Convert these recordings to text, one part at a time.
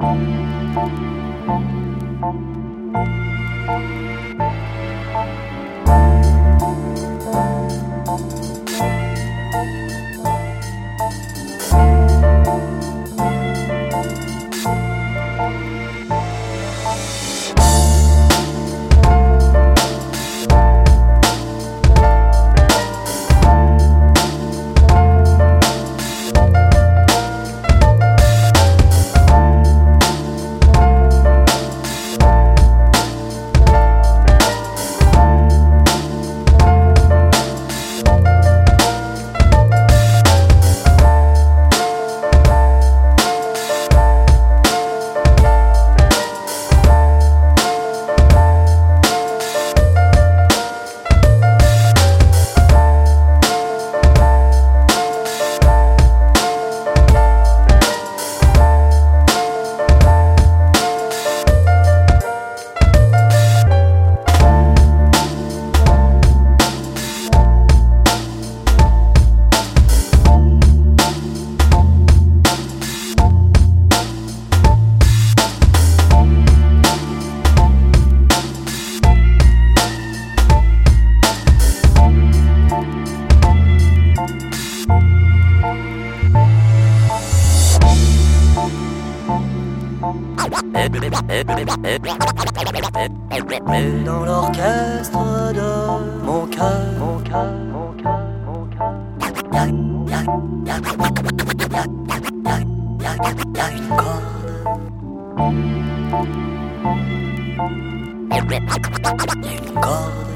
thank you. Dans l'orchestre de mon cœur, mon cœur, une corde. Une corde.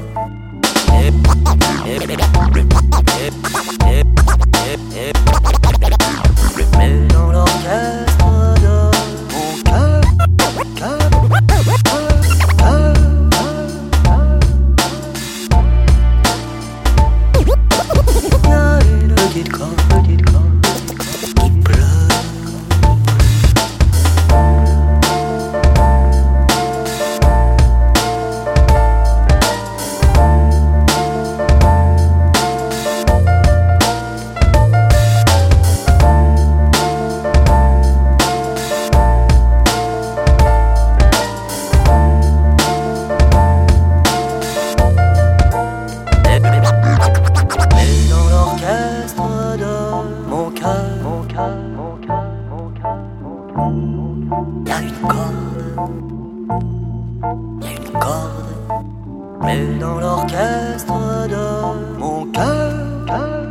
Dans l'orchestre de mon cœur, cœur,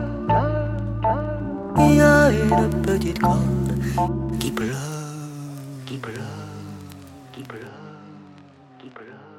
y a une petite corde qui pleure, qui pleure, qui pleure, qui pleure.